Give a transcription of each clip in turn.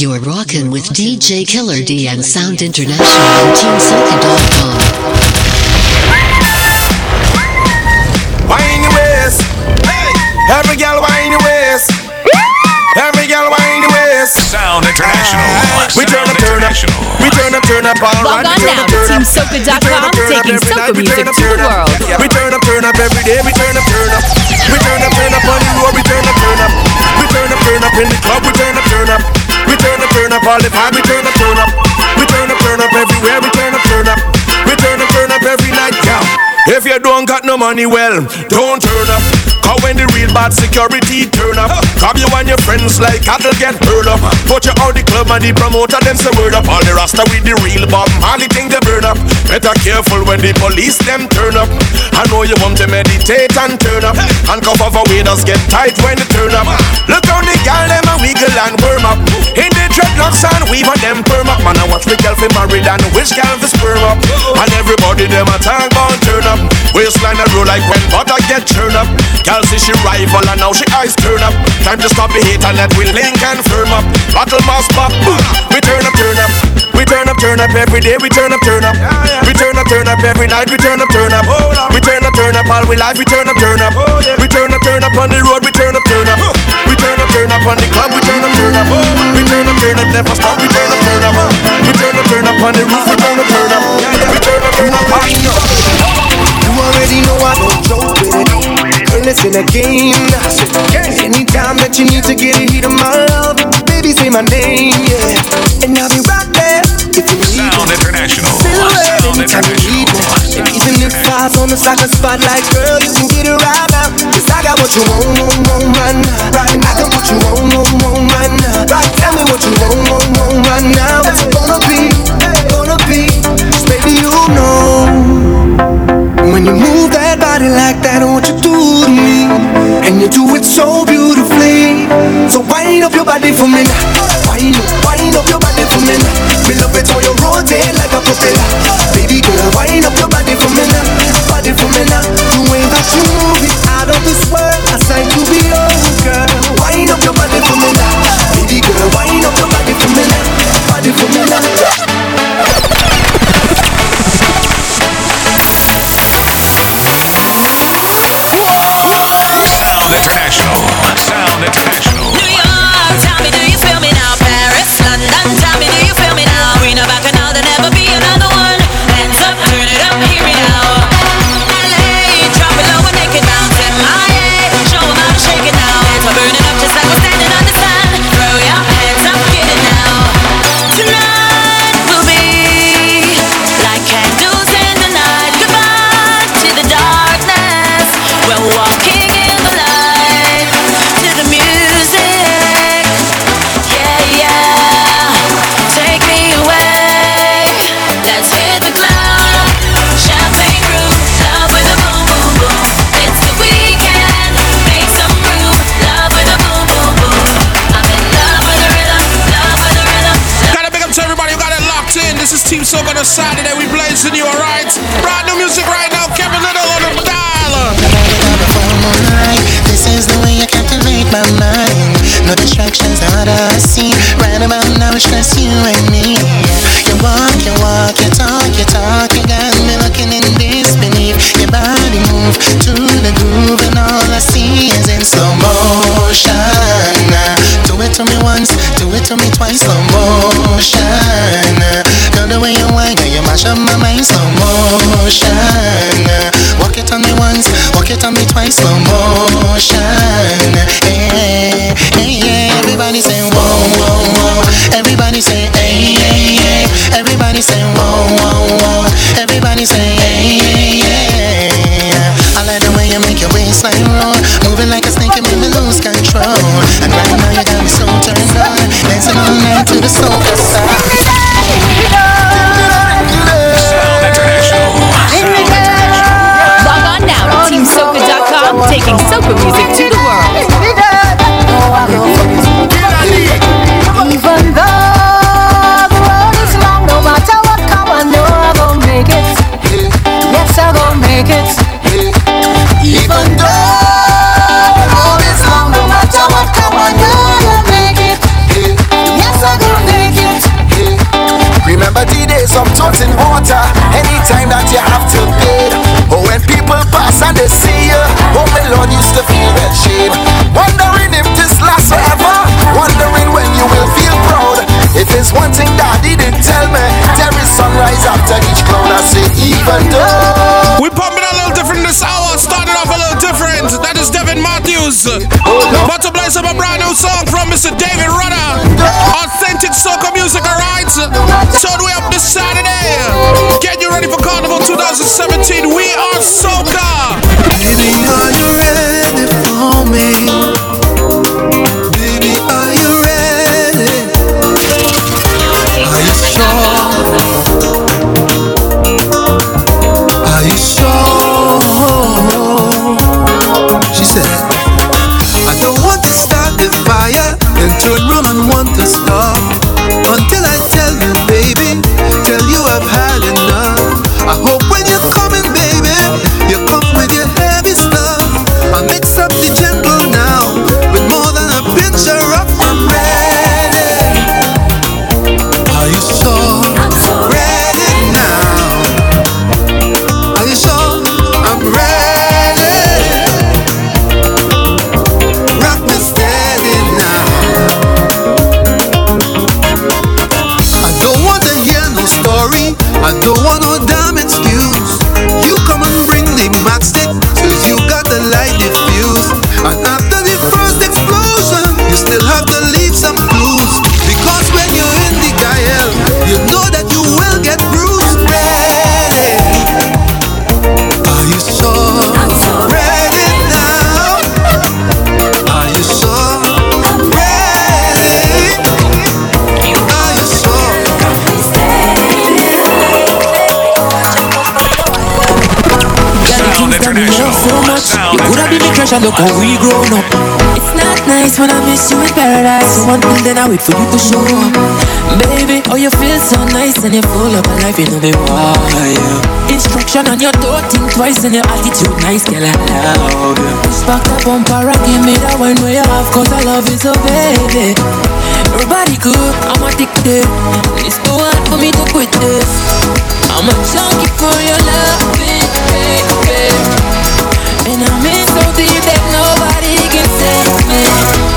You're rockin' with DJ Killer D and Sound International and TeamSoca.com. Wine your waist. Every girl wine your waist. Every girl wine your waist. Sound International. We turn up, turn up. We turn up, turn up all Log right. on We turn now up, to turn. TeamSoca.com, We turn up, turn up taking every soca music to the world. We turn up, turn up every day. We turn up, turn up. We turn up, turn up on the road. We turn up, turn up. We turn up, turn up in the club. We turn up, turn up. Up, turn up all the time. We turn up, turn up. We turn up, turn up everywhere. We turn up, turn up. We turn up, turn up every night, yeah. If you don't got no money, well, don't turn up. Cause when the real bad security turn up, come you and your friends like cattle get hurt up. Put you out the club and the promoter them say word up. All the rasta with the real Bob Marley thing they burn up. Better careful when the police them turn up. I know you want to meditate and turn up. And cover for waiters get tight when they turn up. Look how the girl them a wiggle and worm up. In the dreadlocks and weave on them perm up. Man I watch the girl fi married and which girl fi sperm up. And everybody them a talk about turn up. Waistline a roll like when butter get churned up. Girl see she rival and now she eyes turn up. Time to stop the hate and let we link and firm up. Battle mass pop. We turn up, turn up. We turn up, turn up every day. We turn up, turn up. We turn up, turn up every night. We turn up, turn up. We turn up, turn up all we life. We turn up, turn up. We turn up, turn up on the road. We turn up, turn up. We turn up, turn up on the club. We turn up, turn up. We turn up, turn up, never stop. We turn up, turn up. We turn up, turn up on the roof. We turn up, turn up. We turn up, turn up. I know. You already know I don't joke with it. Girl, it's in a game. Anytime that you need to get a heat of my love, baby, say my name, yeah. And I'll be right there if you need Sound me. International. Silhouette Sound anytime you need me. And even if God's on the soccer spotlight, girl, you can get it right now. Cause I got what you want, want, want right now. Right, and I can put you on, on, on you move that body like that, what you do to me? And you do it so beautifully. So wind up your body for me now just you and This Mr. David Rudder. Authentic soca music, alright? Third way up this Saturday. Get you ready for Carnival 2017. We are soca. Baby, are you ready for me? Treasure, look how we grown up. It's not nice when I miss you in paradise. So until then I wait for you to show up. Baby, oh you feel so nice and you're full of life, you know me why. Instruction on your door, think twice and your attitude nice, girl I love you. Push back the bumper give me that one where you have, cause I love you so baby. Everybody good, I'm addicted. It's too hard for me to quit this. I'm a junkie for your love, baby. And I'm in so deep that nobody can save me.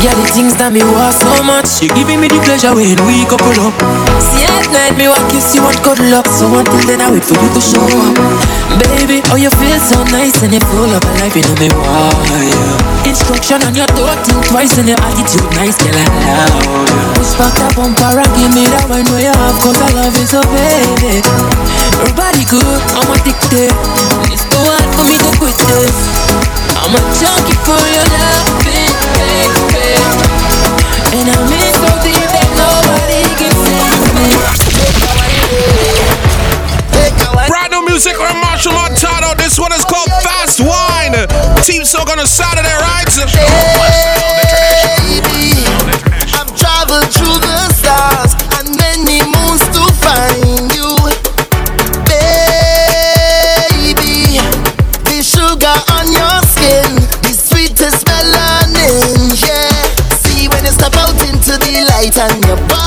Yeah, the things that me want so much. You giving me the pleasure when we couple up. See, at night me want kiss you and cuddle up. So until then, I wait for you to show up. Baby, oh, you feel so nice and you're full of life, you know me why. Instruction on your door, think twice and your attitude nice, girl, I love you. Push back that bumper and give me that one where you have, cause I love you so, baby. Everybody good, I'm addicted. It's too hard for me to quit this. I'm a junkie for your love, I'm traveled through the stars and many moons to find you. And your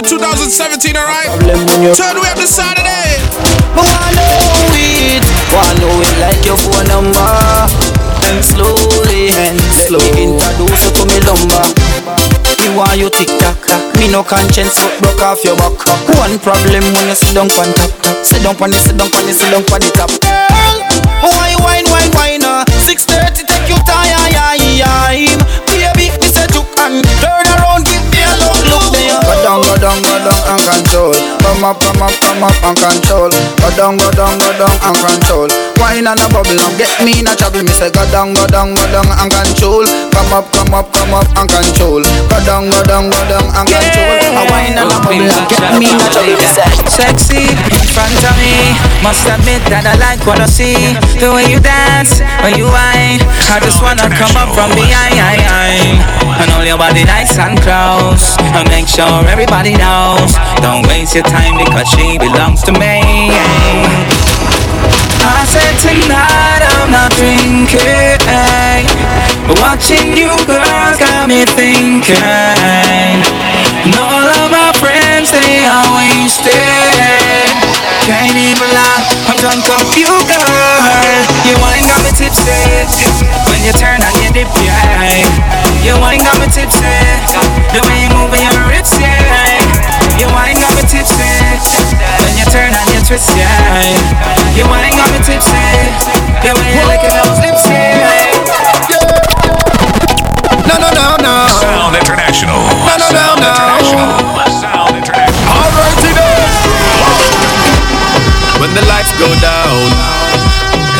for 2017, alright? Turn way up the Saturday. But wanna know it, wanna know it like your phone number. And slowly and slow, me introduce you to me lumber. Me want you tick tock, me no conscience but broke off your back. One problem when you sit down on top. Sit down on the, sit down on the, sit down on the top. Girl, wine, wine, wine, wine, uh. 6:30 take you time, baby. Me say juke and down, go down, and control. Come up, come up, come up and control. Go down, go down, go down and control. Wine and a bubble and get me in a trouble. Me say go down, go down, go down and control. Come up, come up, come up and control. Go down, go down, go down and control. A wine and a bubble and get me in a trouble. Me say Sexy in front of me Must admit that I like what I see The way you dance, when you whine I just wanna come up from behind And hold your body nice and close And make sure everybody knows. Don't waste your time because she belongs to me. I said tonight I'm not drinking. But watching you girls got me thinking. And all of my friends they are wasted Can't even lie, I'm drunk off you girl. You ain't got me tipsy? When you turn on your dip, yeah yeah. You ain't got me tipsy The way you those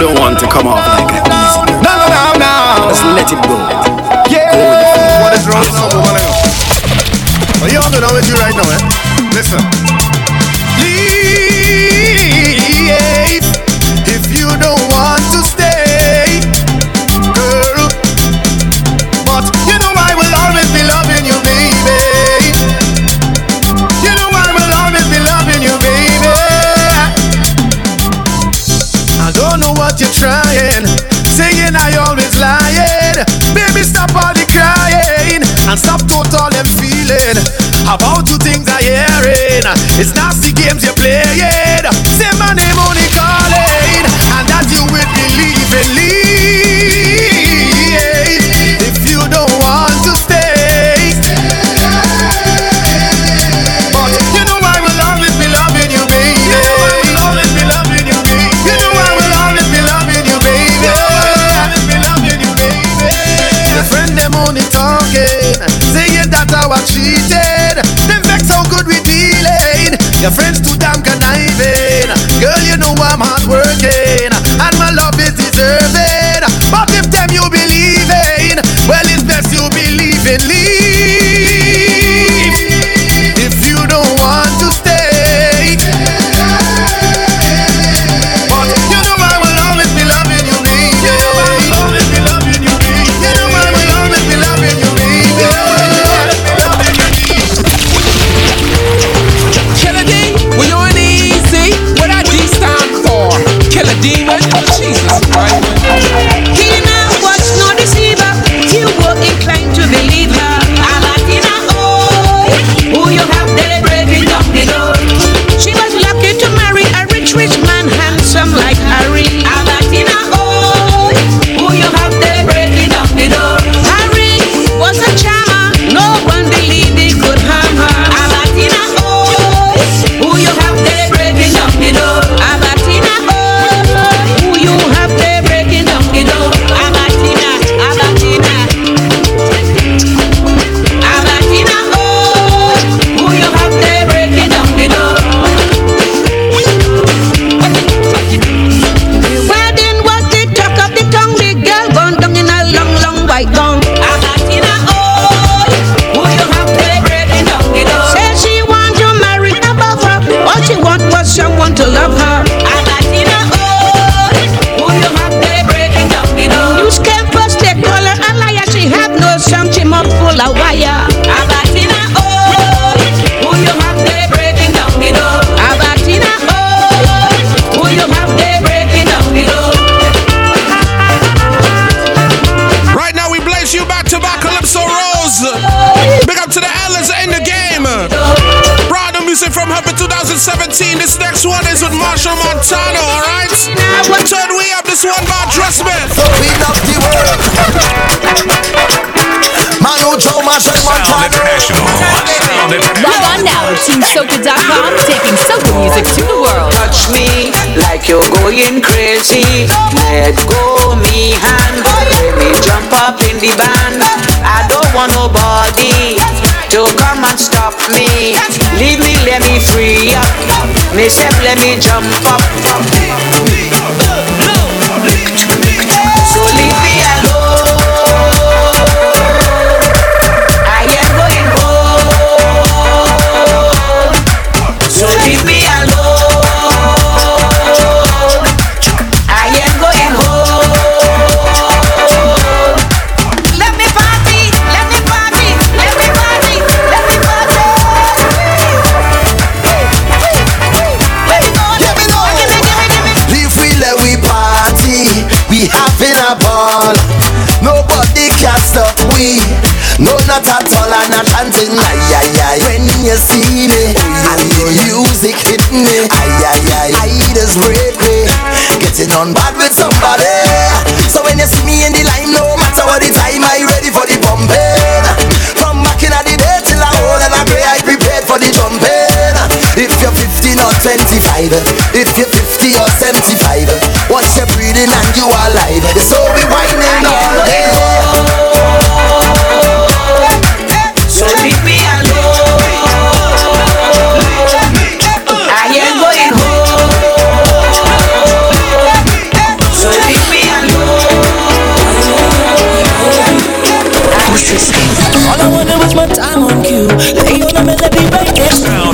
don't want to come off like that. No, no, no, no. Let's let it go. Yeah. What is wrong now, woman? Well, you all know with you right now, eh? Listen. About two things I hearing. It's nasty games you're playing. Joe, my. Log on now to TeamSoca.com, taking soca music to the world. Touch me like you're going crazy. Let go me hand. Let me jump up in the band. I don't want nobody to come and stop me. Leave me, let me free up. Me step, let me jump up. No, not at all, I'm not chanting. Ay, ay, ay. When you see me, and the music hit me, ay, ay, ay. I just break me. Getting on bad with somebody. So when you see me in the lime, no matter what the time, I ready for the bumping. From back in the day till I hold and I pray, I prepared for the jumping. If you're 15 or 25, if you're 50 or 75, once you're breathing and you are alive, so be whine.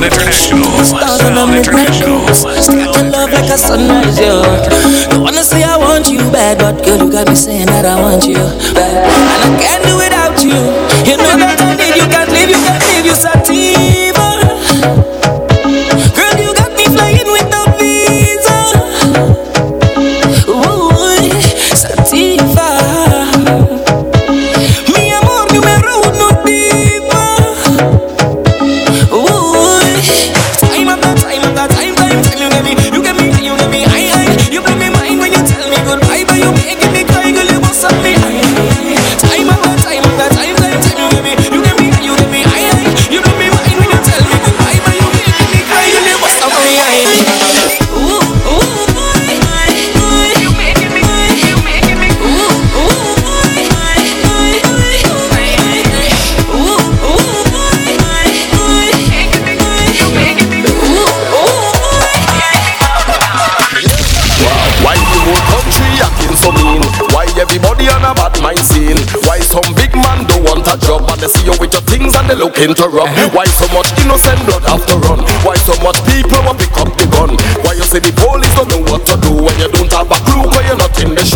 international. Sound international. Strike in love like a sunrise, yo. No wanna say I want you bad, but girl, you got me saying that I want you bad, and I can't do looking. Why so much innocent blood have to run? Why so much people will pick up the gun? Why you say the police don't know what to do when you don't have a clue? Why you're not in the show?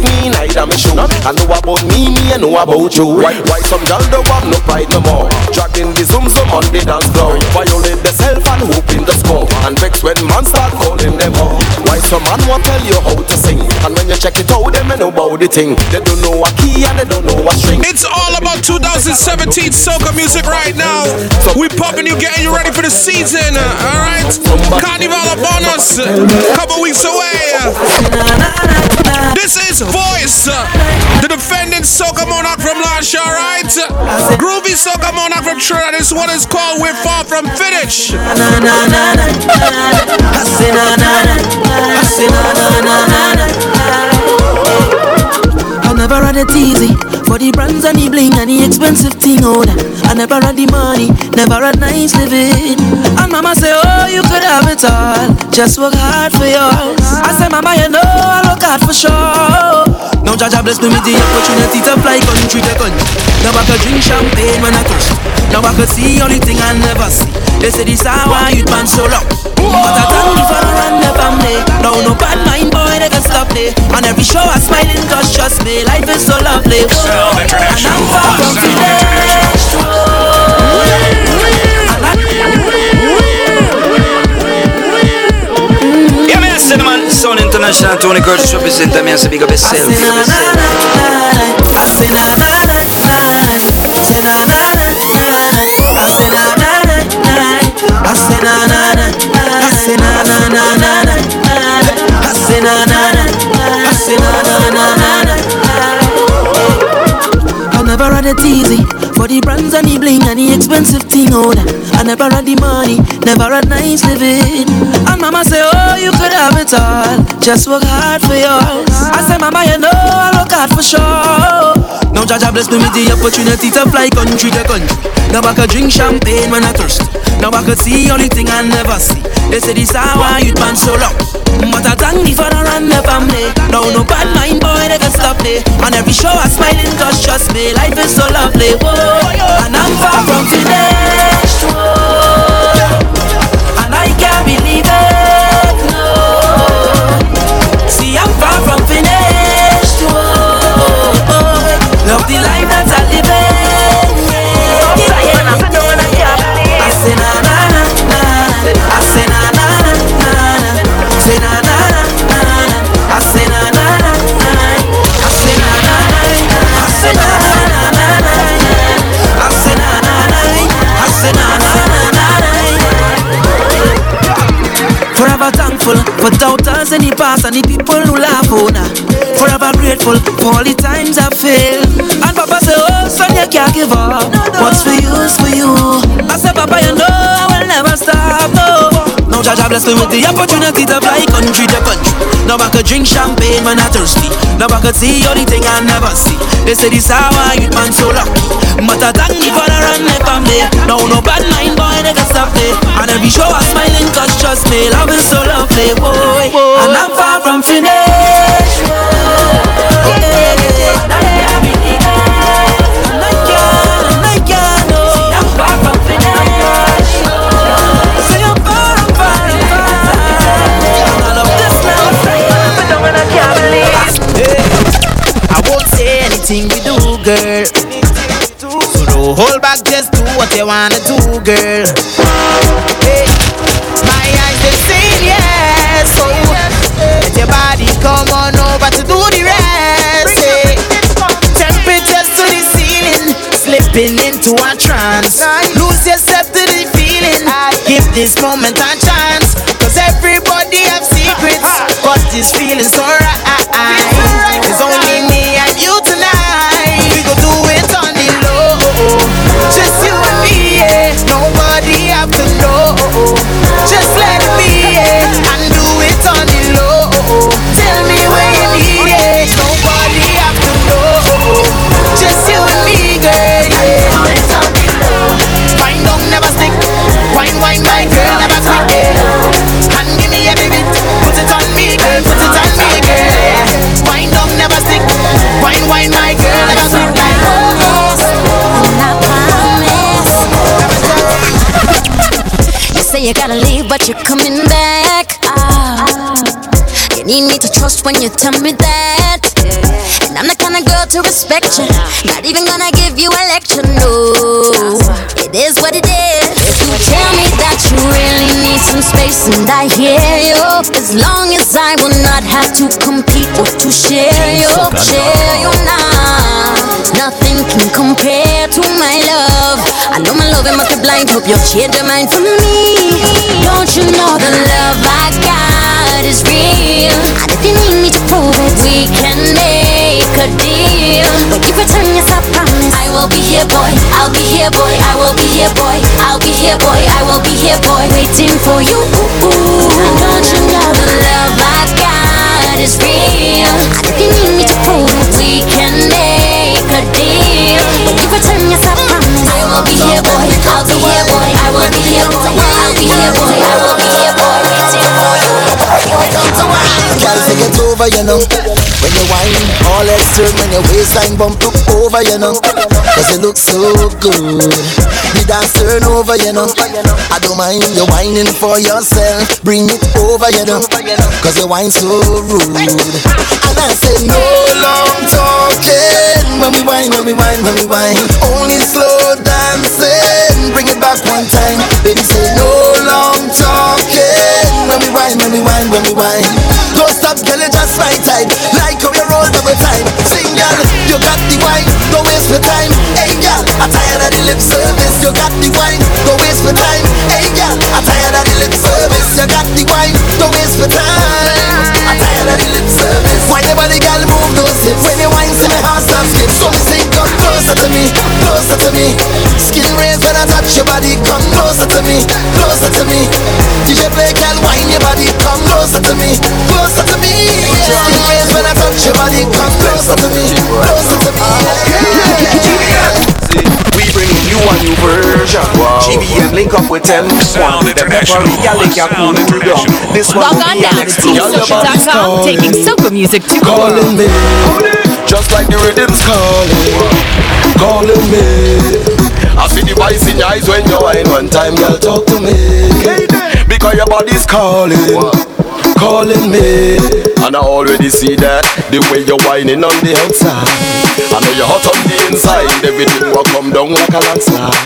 me neither me shoe. I know about me, me I know about you. Why, why some girls don't have no pride no more? Dragging the zoom zoom on the dance floor. Violate the self and hoop in the score. And vex when man start calling them all. Why some man won't tell you how to sing? And when you check it out, them know about the thing. They don't know a key and they don't know a string. It's all about 2017 soca music right now. We popping you, getting you ready for the season. Alright? Carnival upon us. Couple weeks away. This is Voice, the defending soca monarch from last year, right? Groovy soca monarch from Trinidad. This one is called We're Far From Finish. I never had it easy for the brands and the bling and the expensive thing. Oh. I never had the money, never had nice living. And mama say, Oh, you could have it all. Just work hard for yours. I say, Mama, you know I work hard for sure. Now Jah Jah bless me with the opportunity to fly country to country. Now I could drink champagne when I touch. Now I could see only thing I never see. They say this how I youth man so long. But I thank the run the family. Now no bad mind boy they can stop me. On every show I smiling cause trust me, life is so lovely. Sound And I'm far from finished. Yeah, I say Sound International, Tony Curtis represent I say big up yourself. I say na it easy for the brands and the bling and the expensive thing. Oh, that. I never had the money, never had nice living. And mama say, Oh, you could have it all. Just work hard for yours. I say, Mama, you know I work hard for sure. Now Jah Jah bless me with the opportunity to fly country to country. Now I could drink champagne when I thirst. Now I could see only thing I never see. They say this how I youth man so long. But I thank the run the family. Now no bad mind boy they can stop me. On every show I smiling cause trust me, life is so lovely. Whoa. And I'm far from finished. Whoa. And I can't believe it. No. See I'm far from finished. Whoa. Love the life that I live in. Past and the people who laugh oh, on her. Forever grateful for all the times I failed. And Papa say, Oh, son, you can't give up. What's for you is for you. I say, Papa, you know I will never stop. No. Now Jah Jah bless me with the opportunity to fly country to country. Now I could drink champagne when I'm thirsty. Now I could see all the thing I never see. They say this how I youth man so lucky. But I thank me for the run the family. Now no bad mind boy they can stop me. And every show I'm smiling cause trust me, love is so lovely. Boy. And I'm far from finished. Yeah, yeah, yeah. Anything we do, girl. So don't hold back, just do what you wanna do, girl. Hey, my eyes they saying yes, so let your body come on over to do the rest. Hey, temperatures to the ceiling, slipping into a trance. Lose yourself to the feeling. Give this moment a chance, cause everybody have secrets, but this feeling so when you tell me that. And I'm the kind of girl to respect you. Not even gonna give you a lecture, no. It is what it is. You tell me that you really need some space, and I hear you. As long as I will not have to compete or to share you, share you now. Nothing can compare to my love. I know my love it must be blind. Hope you'll change your mind for me. Don't you know the love I got is real? If you need me to prove it, we can make a deal. When you return, yes, I promise. I will be here, boy. I'll be here, boy. I will be here, boy. I'll be here, boy. I will be here, boy. Waiting for you. Ooh, ooh. And don't you know the love I got is real? If you need me to prove it, we can make a deal. When you return, yes, I promise. I will be here, boy. I'll be here, boy. I will be here, boy. I'll be here, boy. I will over, you know. When you whine, all let's turn when your waistline bump look over, you know. Cause you look so good. The dance turn over, you know. I don't mind you whining for yourself. Bring it over, you know. Cause you whine so rude. And I say, no long talking. When we whine, when we whine, when we whine. Only slow dancing. Bring it back one time. Baby, say, no long talking. When we whine, when we whine, when we whine. Stop, girl, you just right tight. Like how you roll double time. Sing, girl, you got the wine. Don't waste my time. Hey, girl, I'm tired of the lip service. You got the wine. Don't waste my time. Hey, girl, I'm tired of the lip service. You got the wine. Don't waste my time. I'm tired of the lip service. Why the body, girl, move those hips? When you wine, see my heart stop skip. So closer to me, closer to me. Skin raise when I touch your body. Come closer to me, closer to me. DJ play, girl, wine your body. Come closer to me, closer to me. Skin raise when I touch your body. Come closer to me, closer to me. We bring you a new version. GBN link up with them. Sound International. Sound International. This one Log will on be now an to exclusive. teamsoca.com, taking soca music to Calling me, Just like the rhythm's calling, calling me. I see the voice in your eyes when you whine one time, girl. Talk to me, Because your body's calling, calling me. And I already see that the way you're whining on the outside. I know you're hot on the inside. Everything will come down like a landslide.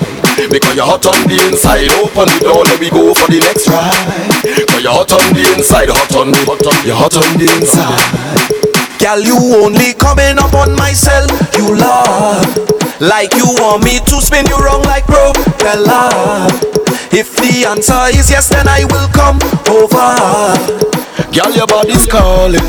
Because you're hot on the inside. Open the door, let me go for the next ride. Because you're hot on the inside, hot on the, hot on, you're hot on the inside. Girl, you only coming up on my cell, you love. Like you want me to spin you wrong like propeller. If the answer is yes, then I will come over. Girl, your body's calling.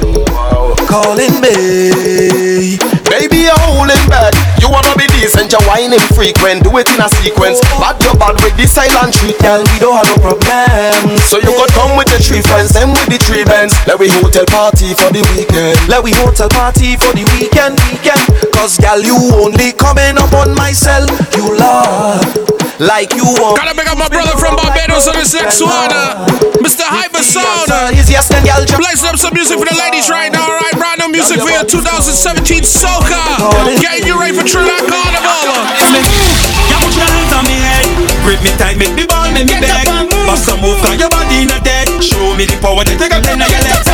Calling me. Baby, you're holding back. You wanna be decent, you're whining frequent. Do it in a sequence. Bad your bad with the silent treat, Girl, we don't have no problem. So you could come with the three friends, them with the three bands. Let we hotel party for the weekend. Let we hotel party for the weekend, weekend. Cause girl, you only coming up on my cell, you love. Like you want. Gotta pick up my brother from Barbados on this next one, uh, Mr. Hyper Sound. uh, Is yes, then girl, jump. Blazing up some music for the ladies right now, alright? Brand new music for your 2017 Soca. Getting you ready for Trinidad Carnival. You put your hands on me head Grip me tight, make me ball, make me beg Bust some move, cause your body not dead Show me the power, then take up ten of your legs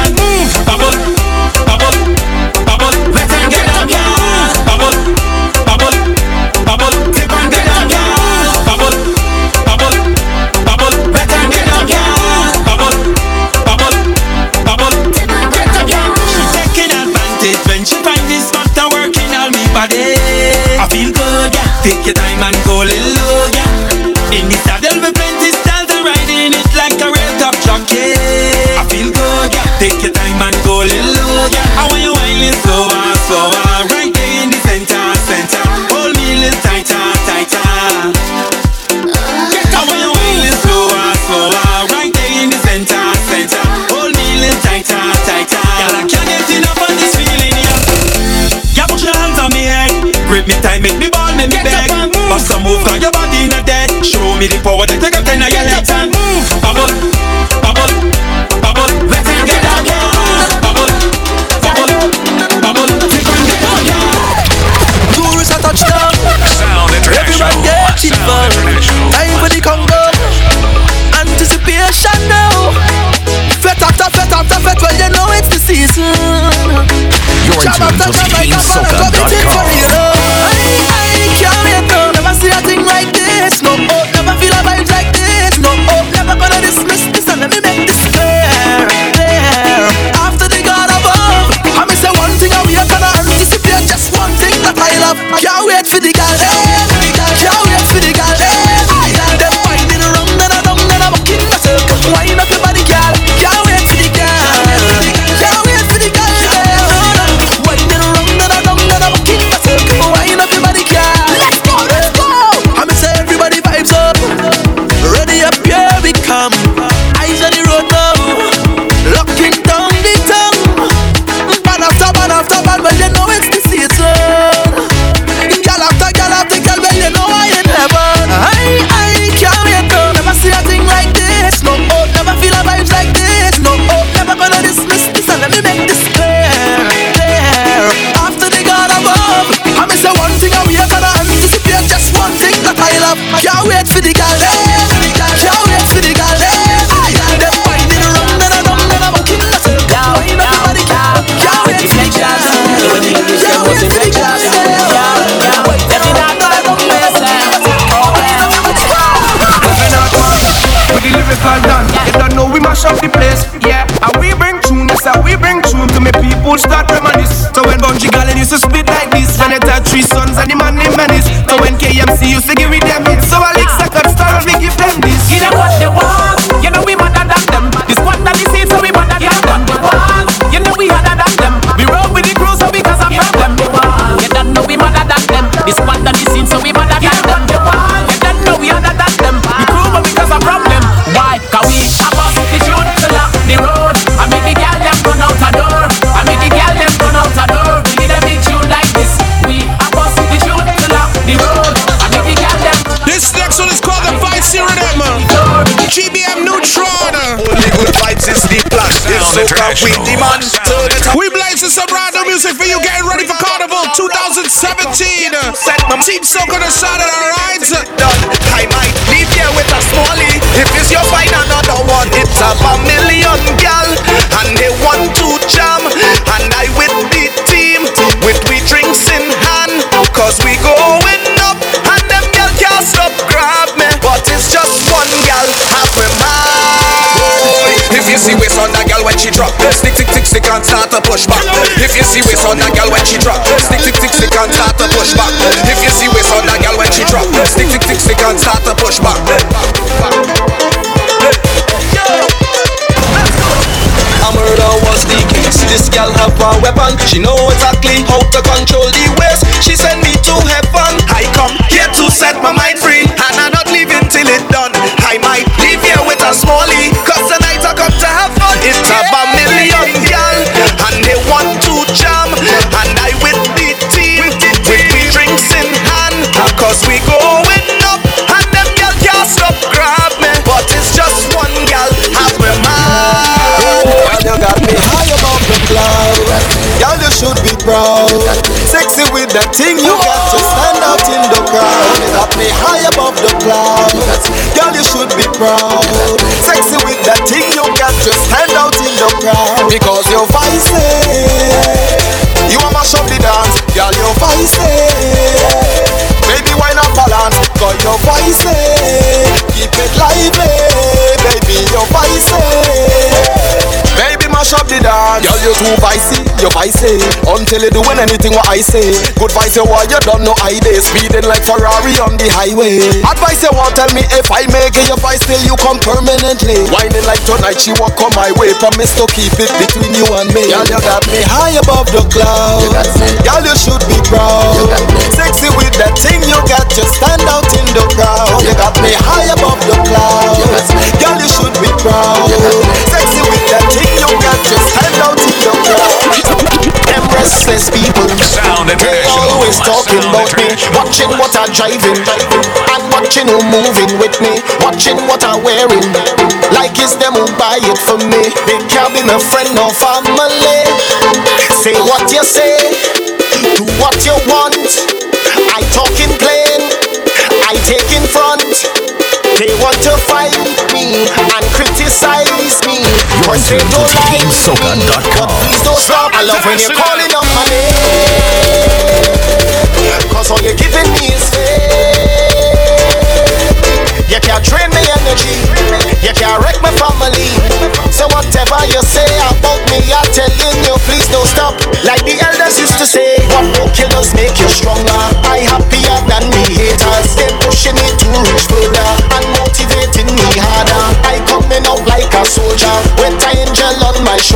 Take me time, make me ball, make me Get beg. up and move. Bust a move, got your body not dead Show me the power that take up ten of your legs and move. Bubble, bubble, bubble. Let's get down, get down Bubble, bubble, bubble. Flip and get down, yeah. Tourists a touchdown. Sound Everyone get it for Time for the Congo. Anticipation now. Fet after fet after fet Well you know it's the season. You're in tune to the Soca.com It's soca with the man. Up. We blazing some random music for you, getting ready for Carnival 2017. Team Soca on the side of the rides. I might leave here with a smallie. If it's your find another one, it's a million gal. And they want to jam. And I with the team. With we drinks in hand. Cause we going up. And them gal can't stop grab me. But it's just one gal. Have me mad. If you see waist on gal when she drop, stick, stick, stick, stick and start to push back. If you see waist on that gal when she drop, stick, stick, stick, stick and start to push back. If you see waist on that gal when she drop, stick, stick, stick, stick and start to push back. Murder was the case. This gal have a weapon. She know exactly how to control the waste. She send me to heaven. I come here to set my mind free, and I'm not leaving till it done. I might leave here with a smallie, It's a million gal, and they want to jam, and I with the team, with the drinks in hand, cause we going up, and them can't stop grab me, but it's just one have. Girl, oh, you got me high above the you should be proud. Sexy with that thing, you got to stand out in the crowd. Got me high above the clouds. Girl, you should be proud. Sexy Because you're feisty. You want mash up the dance, girl, you're feisty. Baby, why not balance? Cause you're feisty. Keep it lively, baby, you're feisty. Mash up the dance. Girl, you too vicey, you vicey. Until you doing anything what I say. Good vice, you want you don't know I day. Speeding like Ferrari on the highway. Advice you want, tell me if I make it your vice, till you come permanently. Whining like tonight, she walk on my way. Promise to keep it between you and me. Girl, you got me high above the clouds. Girl, you should be proud. Sexy with that thing you got, just stand out in the crowd. You got me high above the clouds. Girl, you should be proud. Sexy just stand out in crowd. Them restless people, they always talking about me, watching what I'm driving, and watching who moving with me, watching what I'm wearing. Like it's them who buy it for me. They can't be my friend or family. Say what you say, do what you want. I talking plain, I take in front. They want to fight me and criticize me. You're to don't like me, but please don't stop. I love when you're calling up my name. Cause all you're giving me is you can't drain me energy. You can't wreck my family. So whatever you say about me, I'm telling you, please don't stop. Like the elders used to say, what will kill us make you stronger. I happier than me haters. They pushing me to reach further and motivating me harder. I coming out like a soldier with an angel on my shoulder.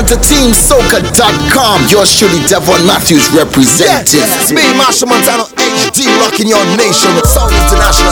on to TeamSoca.com. Yours truly, Devon Matthews, representing. Yes, it's me, Machel Montano, HD, rocking your nation with Soul International.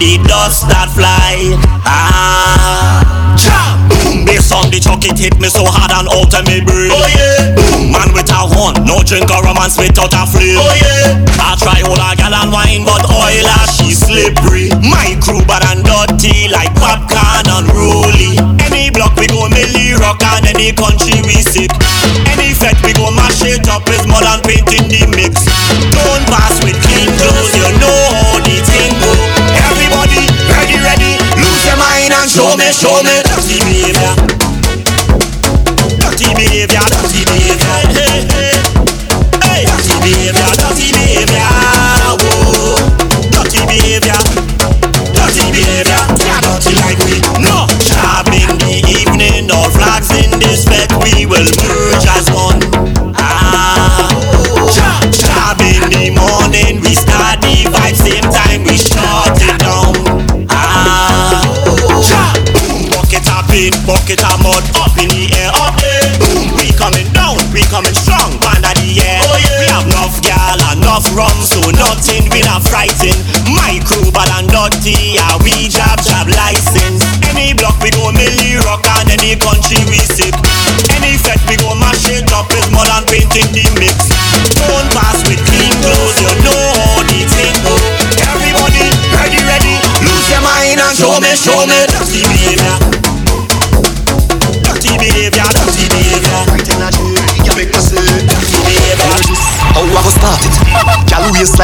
the dust that fly. Ah, Cha! Boom! This song, the chuck, it hit me so hard and alter me brain. Oh yeah! Boom! Man a horn, no drink or romance without a flame. Oh yeah! I try hold a gal and wine, but oil ah, she slippery. My crew bad and dirty like popcorn and roly. Any block we go milli rock and any country we sip. Any fet we go mash it up is mother show me,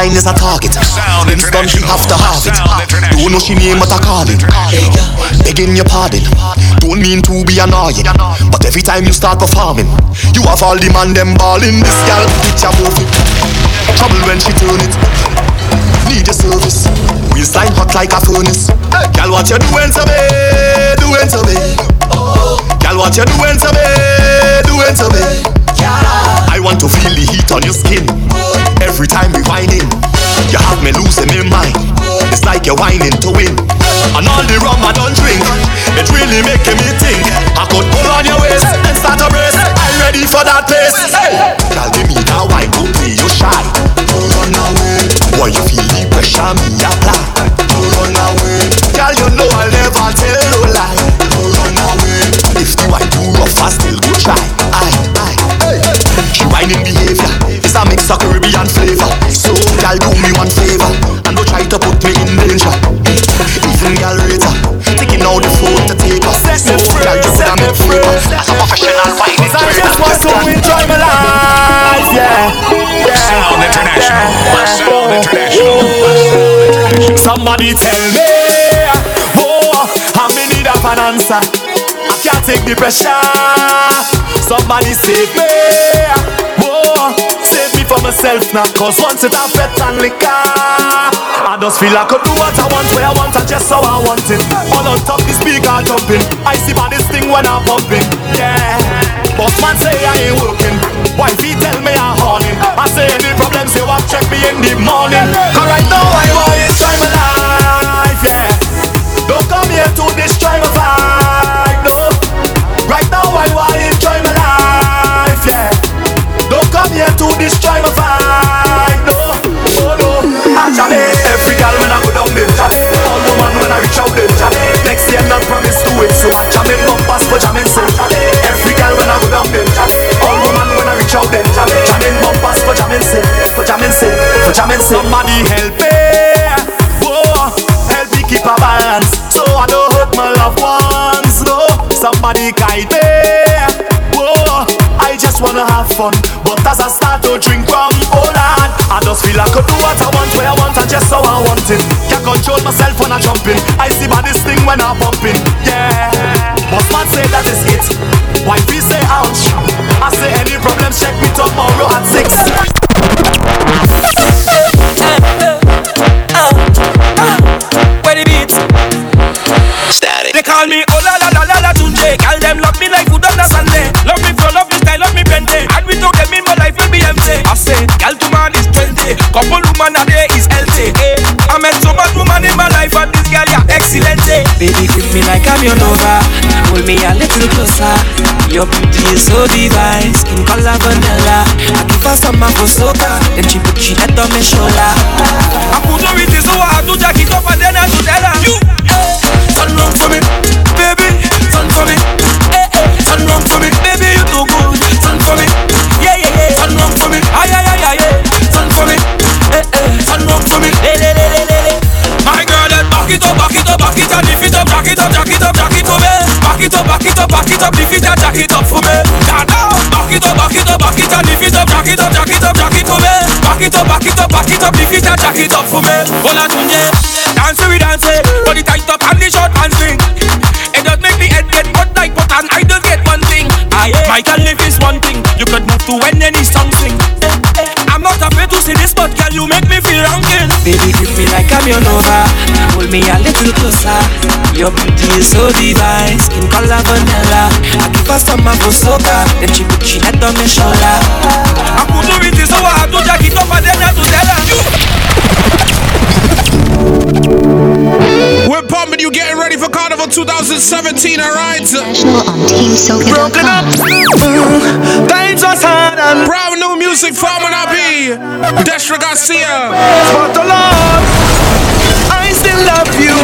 Gal waistline is a target. Instant she have to have it. Don't know she name but I call it. Begging your pardon. Don't mean to be annoying, but every time you start performing, you have all the man them balling. This gal bitch a move it. Trouble when she turn it. Need a service. Waistline hot like a furnace. Gal what you doing to me? Doing to me? Oh. Gal what you doing to me? Doing to me? I want to feel the heat on your skin Every time we whining You have me losing my mind. It's like you're whining to win. And all the rum I don't drink It really making me think. I could pull on your waist And start a brace I'm ready for that place. Girl, give me that wine, don't play you shy. Run away. Boy, you feel the pressure me apply Run away. Girl, you know I'll never tell no lie. Don't Run away. If the wine too rough, I still go try. Aye, aye. She whining behavior It's a mix of Caribbean flavor So girl do me one favor And don't try to put me in danger Even girl rater Taking out the phone to take us So girl you could make favor As a professional whining I just want to enjoy my life, yeah, yeah. Sound International. Sound International. Somebody tell me, oh, I'm in need of an answer. I can't take the pressure. Somebody save me, myself now. Cause once it I've bet and liquor, I just feel I could do what I want, where I want, and just how I want it. All on top, the speaker jumping. I see by this thing when I'm pumping, yeah. Boss man say I ain't working. Wifey tell me I'm horny. I say any problems, you want check me in the morning. Cause right now I want to enjoy my life, yeah. Don't come here to destroy my vibe, jamming bumpers for jamming so. Every girl when I go down All woman when I reach out Jamming bumpers for jamming say, for jamming say, for jamming say. Somebody help me, whoa, help me keep a balance, so I don't hurt my loved ones, no. Somebody guide me, whoa. I just wanna have fun, but as I start to drink rum, oh lord, I just feel I could do what I want, where I want, and just how I want it. Can't control myself when I jumping. I see this thing when I'm pumping, yeah. Say that is it. Wifey say ouch. I say any problems, check me tomorrow at six. They call me oh la la la la la Tunde. Call them love me like food on a Sunday. Love me flow, love me style, love me pente. And without them in my life will be empty. I say, girl to man is 20. Couple woman a day is healthy. Eh. I met so much woman in my life and this girl yeah Eh. Baby, grip me like I'm your Nova. Hold me a little closer. Your beauty is so divine. Skin color vanilla. I give her some for soca. Then she put she head on my shoulder. I put her it so hard to jack so divine Skin color vanilla I give her some Then she put she head on my shoulder I couldn't so I to jack it up And then I to tell her you We're pumping you getting ready for Carnival 2017, alright? On Broken up. Times was hard and... Brand new music from an RP. Dash Garcia. Spot the love still love you.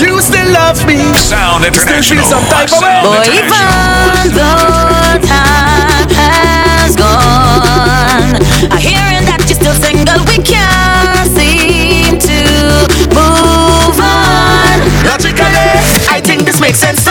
You still love me. Sound International. Still feel some type of. Boy, even though time has gone, I hearing that you're still single, we can't seem to move on. Logically, I think this makes sense.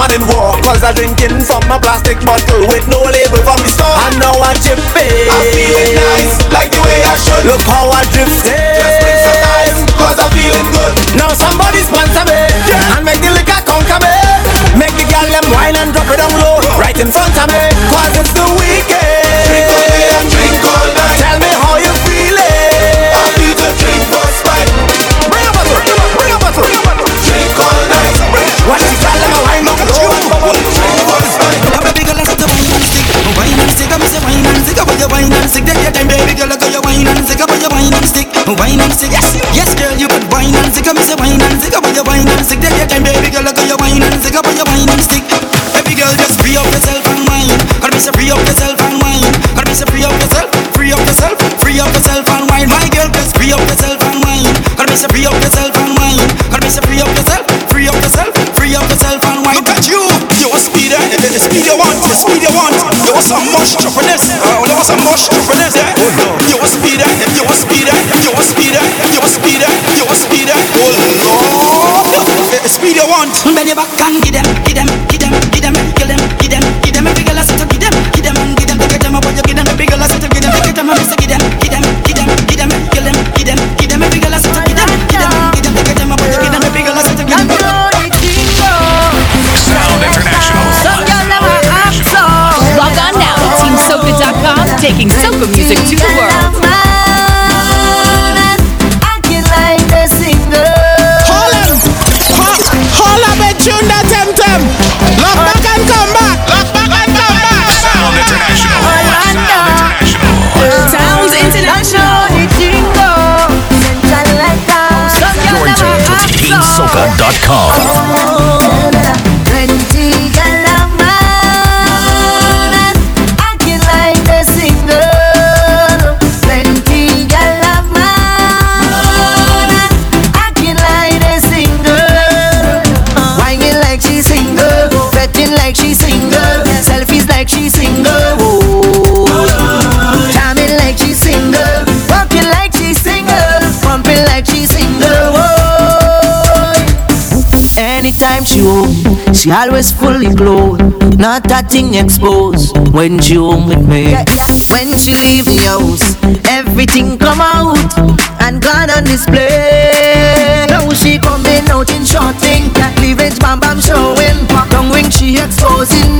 I didn't work free up yourself and wine. Gotta make you free up yourself and wine. Gotta make you free up yourself, free up yourself, free up yourself and wine. Look at you, you a speeder, eh, eh, eh, the speed you want, the speed you want. You was some mush choppiness, oh, you was some mush choppiness. eh? Oh, no. You a speeder, you a speeder, you a speeder, you a speeder, you a speeder. Oh no, the speed you want. Bend your back and give them, give them. Taking soca music to the world. Hold up and tune that temtem. Lock back and come back. Lock back and come back. Sound International. Sounds International. You're in tune to TeamSoca.com. she home, she always fully clothed, not that thing exposed. When she home with me, when she leave the house, everything come out and gone on display. Now she coming out in short thing, cleavage bam bam showing, tongue ring she exposing.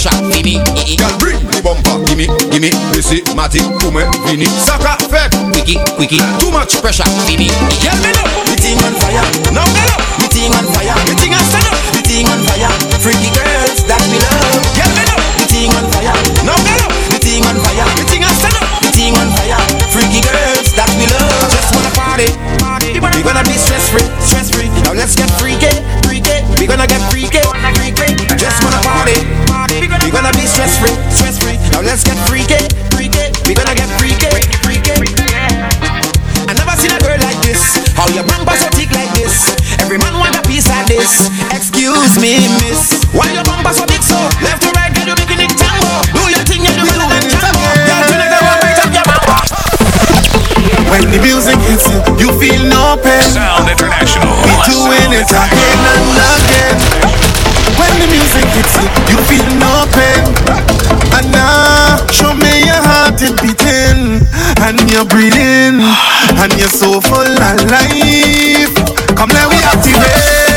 Much pressure, Girl, bring the bumper. Gimme, gimme, systematic, boom, Vini. Saka, fed, wiki, wiki. Too much pressure, Vini. Girl, me know, me ting on fire. Now me know, me ting on fire. Me ting on stand up, me ting on fire. Freaky girls that me love. Girl, me know, me ting on fire. Now me know, me ting on fire. Me ting on stand up, me ting on fire. Freaky girls that we love. Just wanna party. We gonna be stress free, stress free. Now let's get freaky, freaky. We gonna get freaky. Let's get freaky, freaky. We gonna get freaky, freaky. I never seen a girl like this. How your bumper so thick like this? Every man want a piece like this. Excuse me, miss. Why your bumper so big so? Left to right, girl, you making it tango. Do your thing, you do it like tango. Girl, you never want right up your bumper. When the music hits you, you feel no pain. Sound International. We doing it again and again. When the music hits you, you feel no it beating, and you're breathing, and you're so full of life. Come let we activate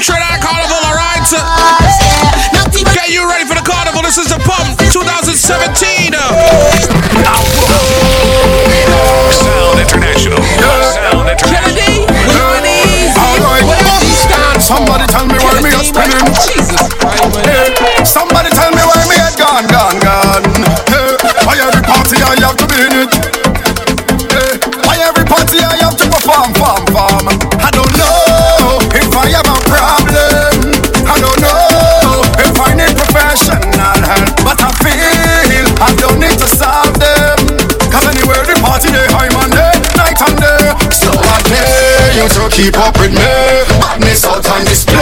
Trinidad. keep up with me. Badness out on display.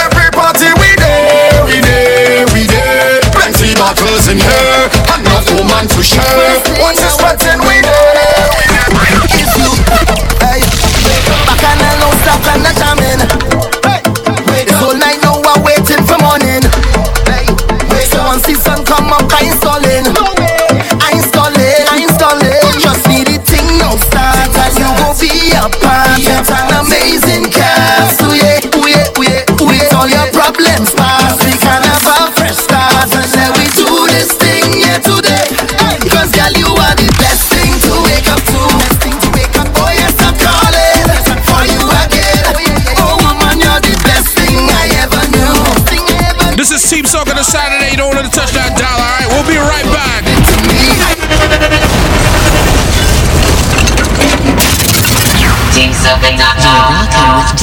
Every party we there, we there, we there. Plenty bottles in here, enough woman to share. Once you sweating.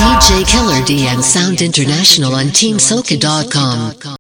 DJ Killer D and Sound International on TeamSoca.com.